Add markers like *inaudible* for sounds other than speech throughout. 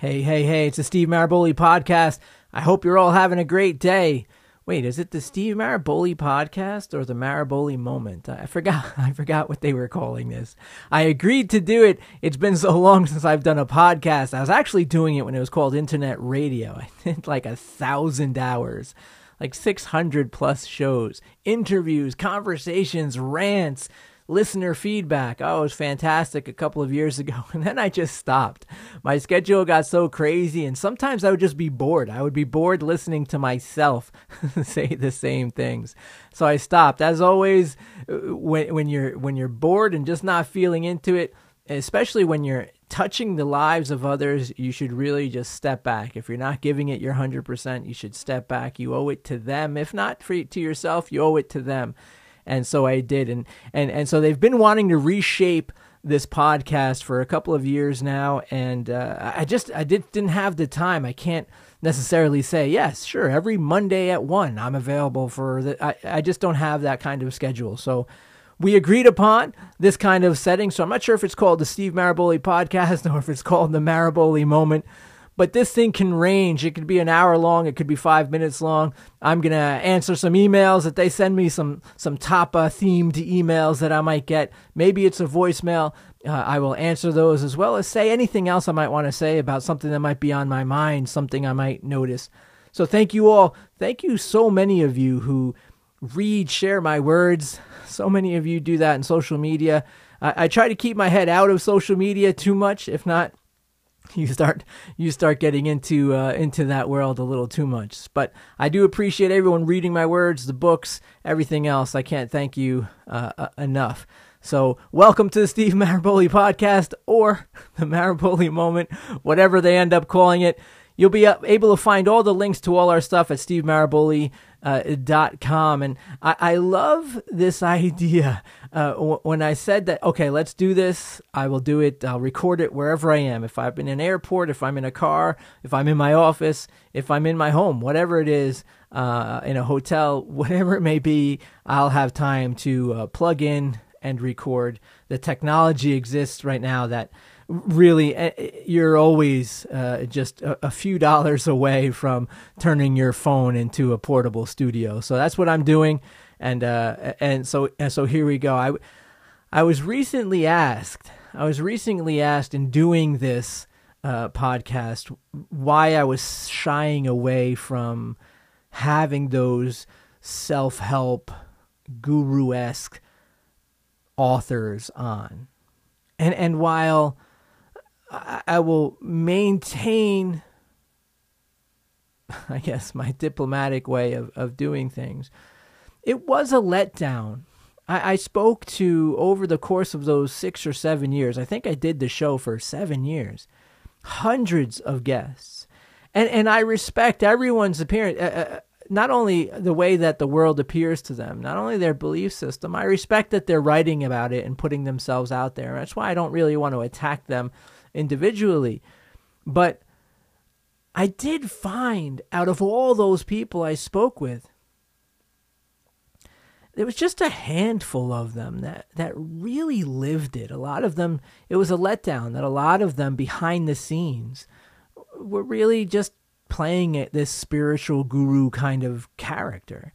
Hey, hey, hey, it's the Steve Maraboli podcast. I hope you're all having a great day. Wait, is it the Steve Maraboli podcast or the Maraboli moment? I forgot. *laughs* I forgot what they were calling this. I agreed to do it. It's been so long *laughs* since I've done a podcast. I was actually doing it when it was called internet radio. *laughs* I did like a thousand hours, like 600 plus shows, interviews, conversations, rants, listener feedback. Oh, it was fantastic a couple of years ago. *laughs* And then I just stopped. My schedule got so crazy, and sometimes I would just be bored. I would be bored listening to myself *laughs* say the same things. So I stopped. As always, uh, when, when you're when you're bored and just not feeling into it, especially when you're touching the lives of others, you should really just step back. If you're not giving it your 100%, you should step back. You owe it to them. If not to yourself, you owe it to them and so I did, and and and so they've been wanting to reshape this podcast for a couple of years now, and uh, I just I did didn't have the time. I can't necessarily say yes, sure, every Monday at one I'm available for the. I I just don't have that kind of schedule, so. We agreed upon this kind of setting, so I'm not sure if it's called the Steve Maraboli podcast *laughs* or if it's called the Maraboli moment but this thing can range. It could be an hour long. It could be five minutes long. I'm gonna answer some emails that they send me some some uh, themed emails that I might get. Maybe it's a voicemail. Uh, I will answer those as well as say anything else I might want to say about something that might be on my mind, something I might notice. So thank you all. Thank you so many of you who read, share my words. So many of you do that in social media. I, I try to keep my head out of social media too much. If not, *laughs* you start you start getting into uh, into that world a little too much. But I do appreciate everyone reading my words, the books, everything else. I can't thank you uh, uh, enough. So welcome to the Steve Maraboli podcast or *laughs* the Maraboli moment, whatever they end up calling it. You'll be able to find all the links to all our stuff at stevemaraboli.com. Uh, com. and I, I, love this idea. Uh, w- when I said that, okay, let's do this, I will do it. I'll record it wherever I am. If I'm in an airport, if I'm in a car, if I'm in my office, if I'm in my home, whatever it is, uh, in a hotel, *laughs* whatever it may be, I'll have time to uh, plug in and record. The technology exists right now that really eh, eh, you're always uh, just a, a, few dollars *laughs* away from turning your phone into a portable studio. So that's what I'm doing, and uh, and so and so here we go. I I was recently asked. I was recently asked in doing this uh, podcast why I was shying away from having those self help guru esque authors on. And and while I, I will maintain, *laughs* I guess, my diplomatic way of, of doing things. It was a letdown. I, I spoke to, over the course of those six or seven years, I think I did the show for seven years, hundreds of guests. And, and I respect everyone's appearance. Uh, uh, not only the way that the world appears to them, not only their belief system, I respect that they're writing about it and putting themselves out there. That's why I don't really want to attack them individually. But I did find out of all those people I spoke with, there was just a handful of them that, that really lived it. A lot of them, it was a letdown that a lot of them behind the scenes were really just playing at this spiritual guru kind of character.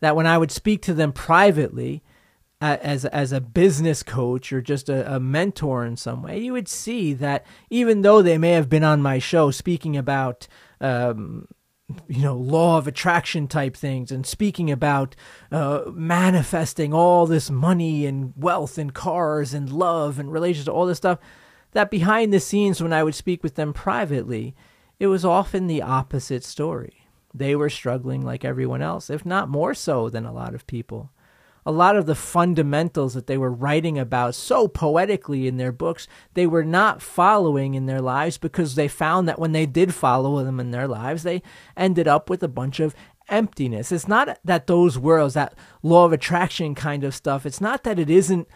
That when I would speak to them privately, as as a business coach or just a, a, mentor in some way, you would see that even though they may have been on my show speaking about um, you know law of attraction type things and speaking about uh, manifesting all this money and wealth and cars and love and relationships, all this stuff, that behind the scenes when I would speak with them privately, it was often the opposite story. They were struggling like everyone else, if not more so than a lot of people a lot of the fundamentals that they were writing about so poetically in their books, they were not following in their lives because they found that when they did follow them in their lives, they ended up with a bunch of emptiness. It's not that those worlds, that law of attraction kind of stuff, it's not that it isn't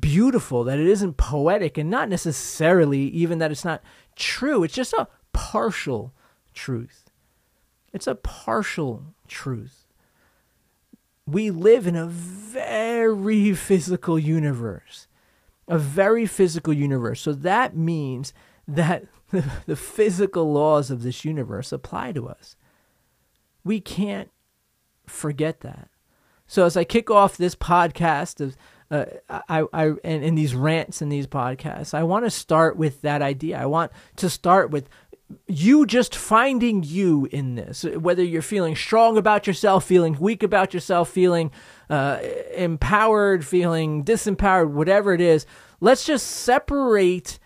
beautiful, that it isn't poetic, and not necessarily even that it's not true. It's just a partial truth. It's a partial truth we live in a very physical universe. A very physical universe. So that means that *laughs* the, physical laws of this universe apply to us. We can't forget that. So as I kick off this podcast of uh, I, I, and in these rants and these podcasts, I want to start with that idea. I want to start with you just finding you in this, whether you're feeling strong about yourself, feeling weak about yourself, feeling uh, empowered, feeling disempowered, whatever it is. Let's just separate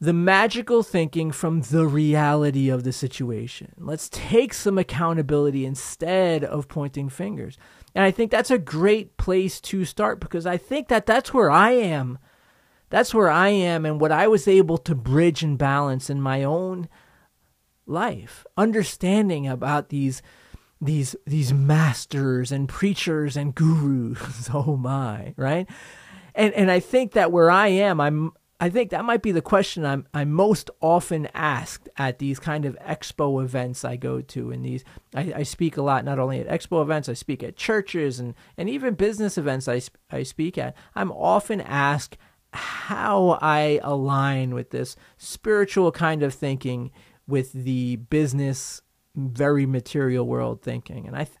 the magical thinking from the reality of the situation. Let's take some accountability instead of pointing fingers. And I think that's a great place to start because I think that that's where I am. That's where I am and what I was able to bridge and balance in my own life, understanding about these these these masters and preachers and gurus. *laughs* oh my, right? And and I think that where I am, I'm I think that might be the question I'm I'm most often asked at these kind of expo events I go to. And these I, I speak a lot, not only at expo events, I speak at churches and and even business events I I speak at. I'm often asked how I align with this spiritual kind of thinking with the business, very material world thinking, and I th-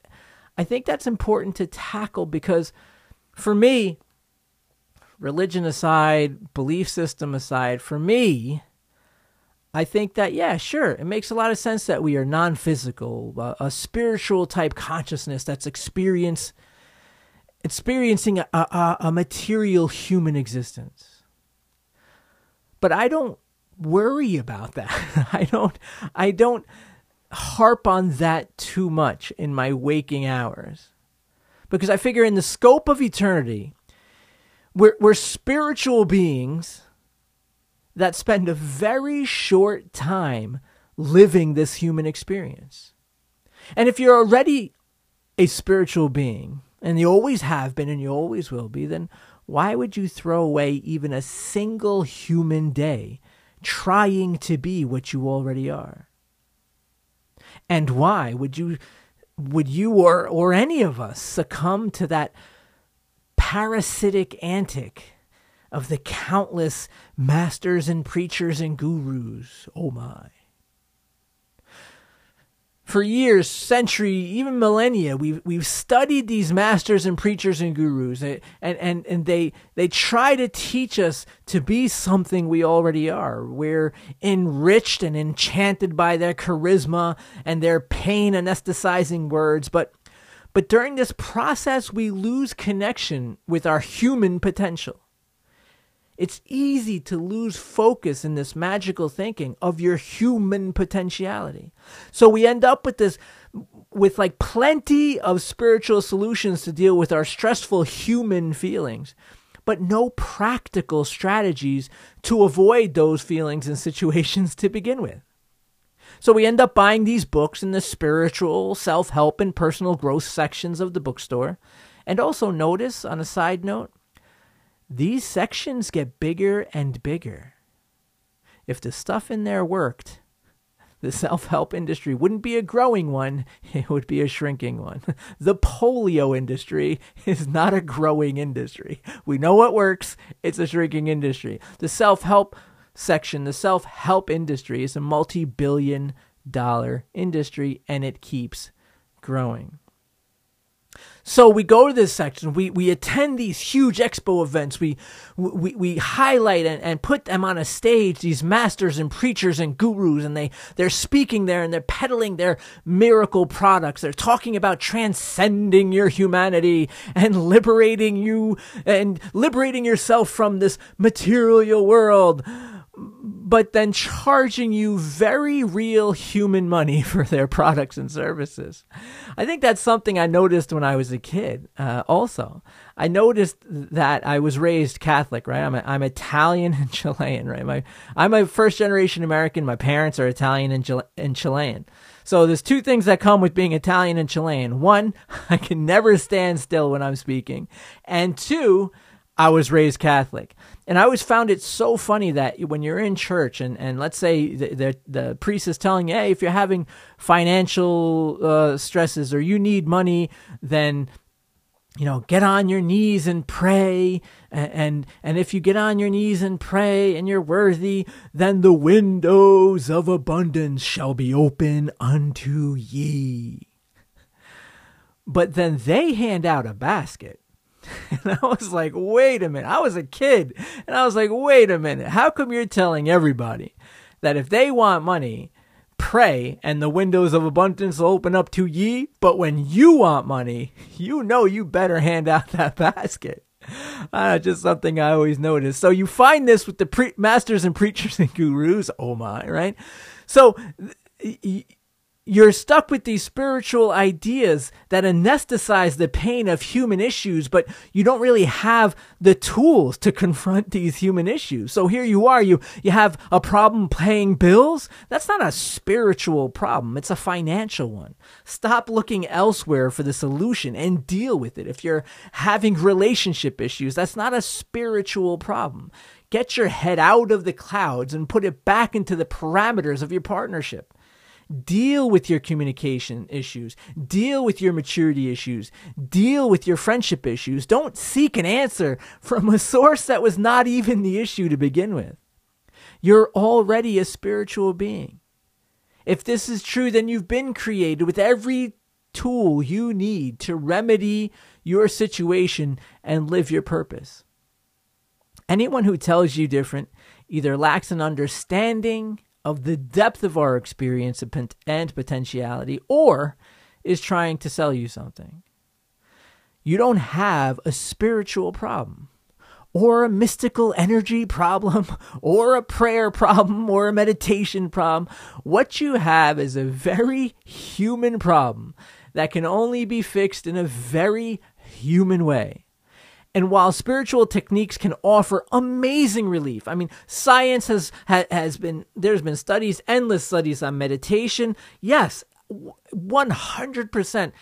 I think that's important to tackle because for me religion aside, belief system aside, for me, I think that, yeah, sure, it makes a lot of sense that we are non physical, a spiritual type consciousness that's experience, experiencing a, a, a material human existence. But I don't worry about that. *laughs* I don't, I don't harp on that too much in my waking hours. Because I figure in the scope of eternity, we're, we're spiritual beings that spend a very short time living this human experience. And if you're already a spiritual being, and you always have been and you always will be, then why would you throw away even a single human day trying to be what you already are? And why would you would you or or any of us succumb to that parasitic antic of the countless masters and preachers and gurus. Oh my. For years, century, even millennia, we've we've studied these masters and preachers and gurus, eh, and and and they they try to teach us to be something we already are. We're enriched and enchanted by their charisma and their pain anesthetizing words, but but during this process, we lose connection with our human potential. It's easy to lose focus in this magical thinking of your human potentiality. So we end up with this with like plenty of spiritual solutions to deal with our stressful human feelings, but no practical strategies to avoid those feelings and situations to begin with. So we end up buying these books in the spiritual, self help, and personal growth sections of the bookstore. And also notice, on a side note, these sections get bigger and bigger. If the stuff in there worked, the self help industry wouldn't be a growing one, it would be a shrinking one. *laughs* The polio industry is not a growing industry. We know what works, it's a shrinking industry. The self help section, the self help industry is a multi billion dollar industry and it keeps growing. So we go to this section, we, we attend these huge expo events, we, we, we highlight and, and put them on a stage, these masters and preachers and gurus, and they, they're speaking there and they're peddling their miracle products. They're talking about transcending your humanity and liberating you and liberating yourself from this material world but then charging you very real human money *laughs* for their products and services. I think that's something I noticed when I was a kid. Uh, also, I noticed that I was raised Catholic, right? I'm a, I'm Italian *laughs* and Chilean, right? My I'm a first generation American. My parents are Italian and, Chile, and Chilean. So there's two things that come with being Italian and Chilean. One, *laughs* I can never stand still when I'm speaking, and two, I was raised Catholic. And I always found it so funny that when you're in church and, and let's say the, the, the priest is telling you, hey, if you're having financial uh, stresses or you need money, then you know, get on your knees and pray. And, and, and if you get on your knees and pray and you're worthy, then the windows of abundance shall be open unto ye. But then they hand out a basket. *laughs* And I was like, wait a minute. I was a kid. And I was like, wait a minute. How come you're telling everybody that if they want money, pray and the windows of abundance will open up to ye. But when you want money, *laughs* you know you better hand out *laughs* that basket. Uh, just something I always notice. So you find this with the pre- masters and preachers and gurus. Oh my, right? So y- you're stuck with these spiritual ideas that anesthetize the pain of human issues, but you don't really have the tools to confront these human issues. So here you are, you, you have a problem paying bills. That's not a spiritual problem. It's a financial one. Stop looking elsewhere for the solution and deal with it. If you're having relationship issues, that's not a spiritual problem. Get your head out of the clouds and put it back into the parameters of your partnership. Deal with your communication issues. Deal with your maturity issues. Deal with your friendship issues. Don't seek an answer from a *laughs* source that was not even the issue to begin with. You're already a spiritual being. If this is true, then you've been created with every tool you need to remedy your situation and live your purpose. Anyone who tells you different either lacks an understanding of the depth of our experience and potentiality or is trying to sell you something. You don't have a spiritual problem or a mystical energy problem *laughs* or a prayer problem or a meditation problem. What you have is a very human problem that can only be fixed in a very human way. And while spiritual techniques can offer amazing relief, I mean, science has has been there's been studies, endless studies on meditation. Yes, 100%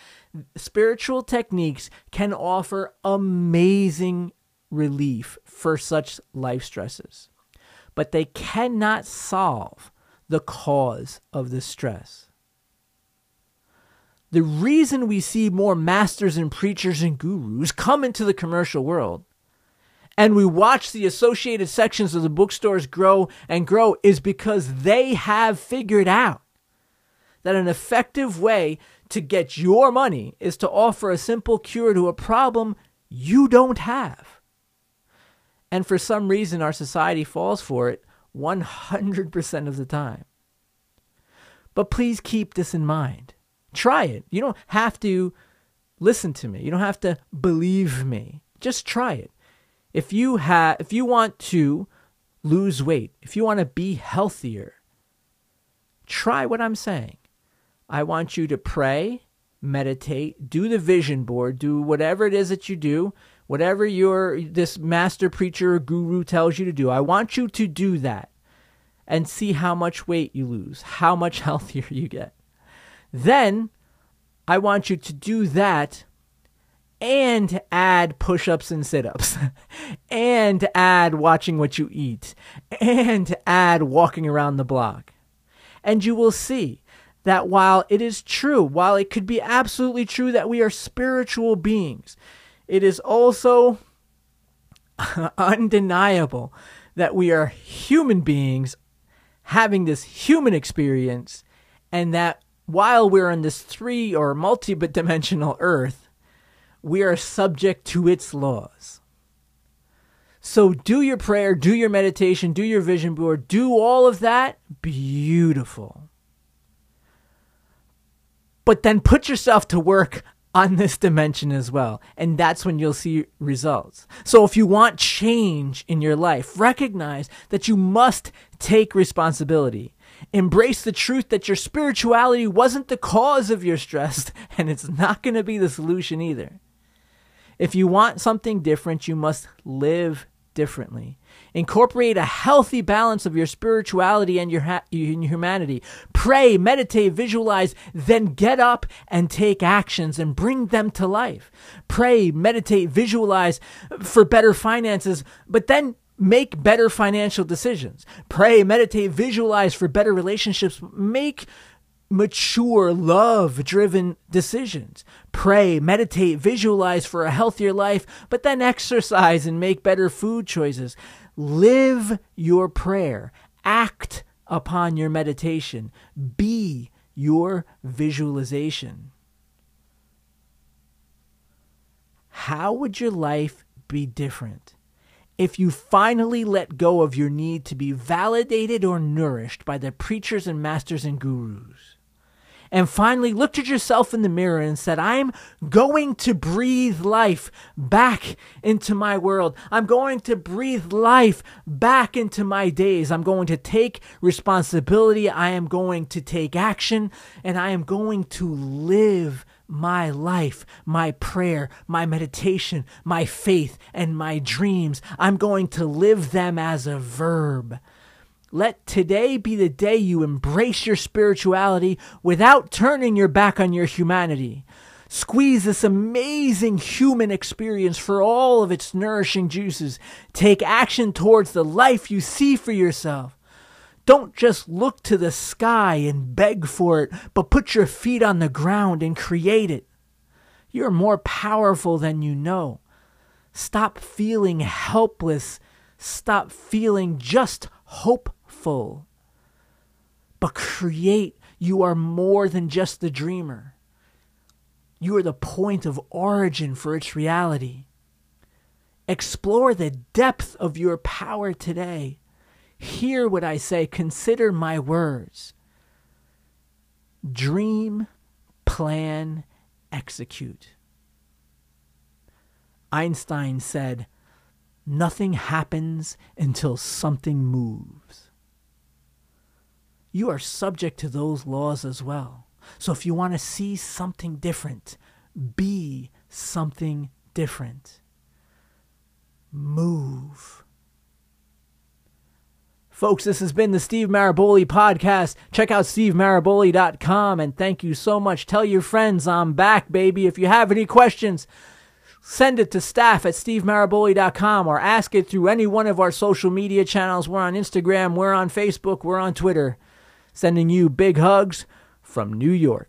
spiritual techniques can offer amazing relief for such life stresses. But they cannot solve the cause of the stress. The reason we see more masters and preachers and gurus come into the commercial world and we watch the associated sections of the bookstores grow and grow is because they have figured out that an effective way to get your money is to offer a simple cure to a problem you don't have. And for some reason, our society falls for it 100% of the time. But please keep this in mind. Try it. You don't have to listen to me. You don't have to believe me. Just try it. If you have if you want to lose weight, if you want to be healthier, try what I'm saying. I want you to pray, meditate, do the vision board, do whatever it is that you do, whatever your this master preacher or guru tells you to do. I want you to do that and see how much weight you lose, how much *laughs* healthier you get. Then I want you to do that and add push ups and sit ups, *laughs* and add watching what you eat, and add walking around the block. And you will see that while it is true, while it could be absolutely true that we are spiritual beings, it is also *laughs* undeniable that we are human beings having this human experience and that while we're on this three or multi-dimensional earth, we are subject to its laws. So do your prayer, do your meditation, do your vision board, do all of that. Beautiful. But then put yourself to work on this dimension as well. And that's when you'll see results. So if you want change in your life, recognize that you must take responsibility. Embrace the truth that your spirituality wasn't the cause of your stress, *laughs* and it's not going to be the solution either. If you want something different, you must live differently. Incorporate a healthy balance of your spirituality and your, ha- your humanity. Pray, meditate, visualize, then get up and take actions and bring them to life. Pray, meditate, visualize for better finances, but then make better financial decisions. Pray, meditate, visualize for better relationships. Make mature, love driven decisions. Pray, meditate, visualize for a healthier life, but then exercise and make better food choices. Live your prayer, act upon your meditation, be your visualization. How would your life be different if you finally let go of your need to be validated or nourished by the preachers and masters and gurus? and finally looked at yourself in the mirror and said, I'm going to breathe life back into my world. I'm going to breathe life back into my days. I'm going to take responsibility. I am going to take action and I am going to live my life, my prayer, my meditation, my faith, and my dreams. I'm going to live them as a verb. Let today be the day you embrace your spirituality without turning your back on your humanity. Squeeze this amazing human experience for all of its nourishing juices. Take action towards the life you see for yourself. Don't just look to the sky and beg for it, but put your feet on the ground and create it. You're more powerful than you know. Stop feeling helpless. Stop feeling just hopeful. But create, you are more than just the dreamer. You are the point of origin for its reality. Explore the depth of your power today. Hear what I say, consider my words. Dream, plan, execute. Einstein said, Nothing happens until something moves you are subject to those laws as well. So if you want to see something different, be something different. Move. Folks, this has been the Steve Maraboli podcast. Check out stevemaraboli.com and thank you so much. Tell your friends I'm back, baby. If you have any questions, send it to staff at stevemaraboli.com or ask it through any one of our social media channels. We're on Instagram, we're on Facebook, we're on Twitter. Sending you big hugs from New York.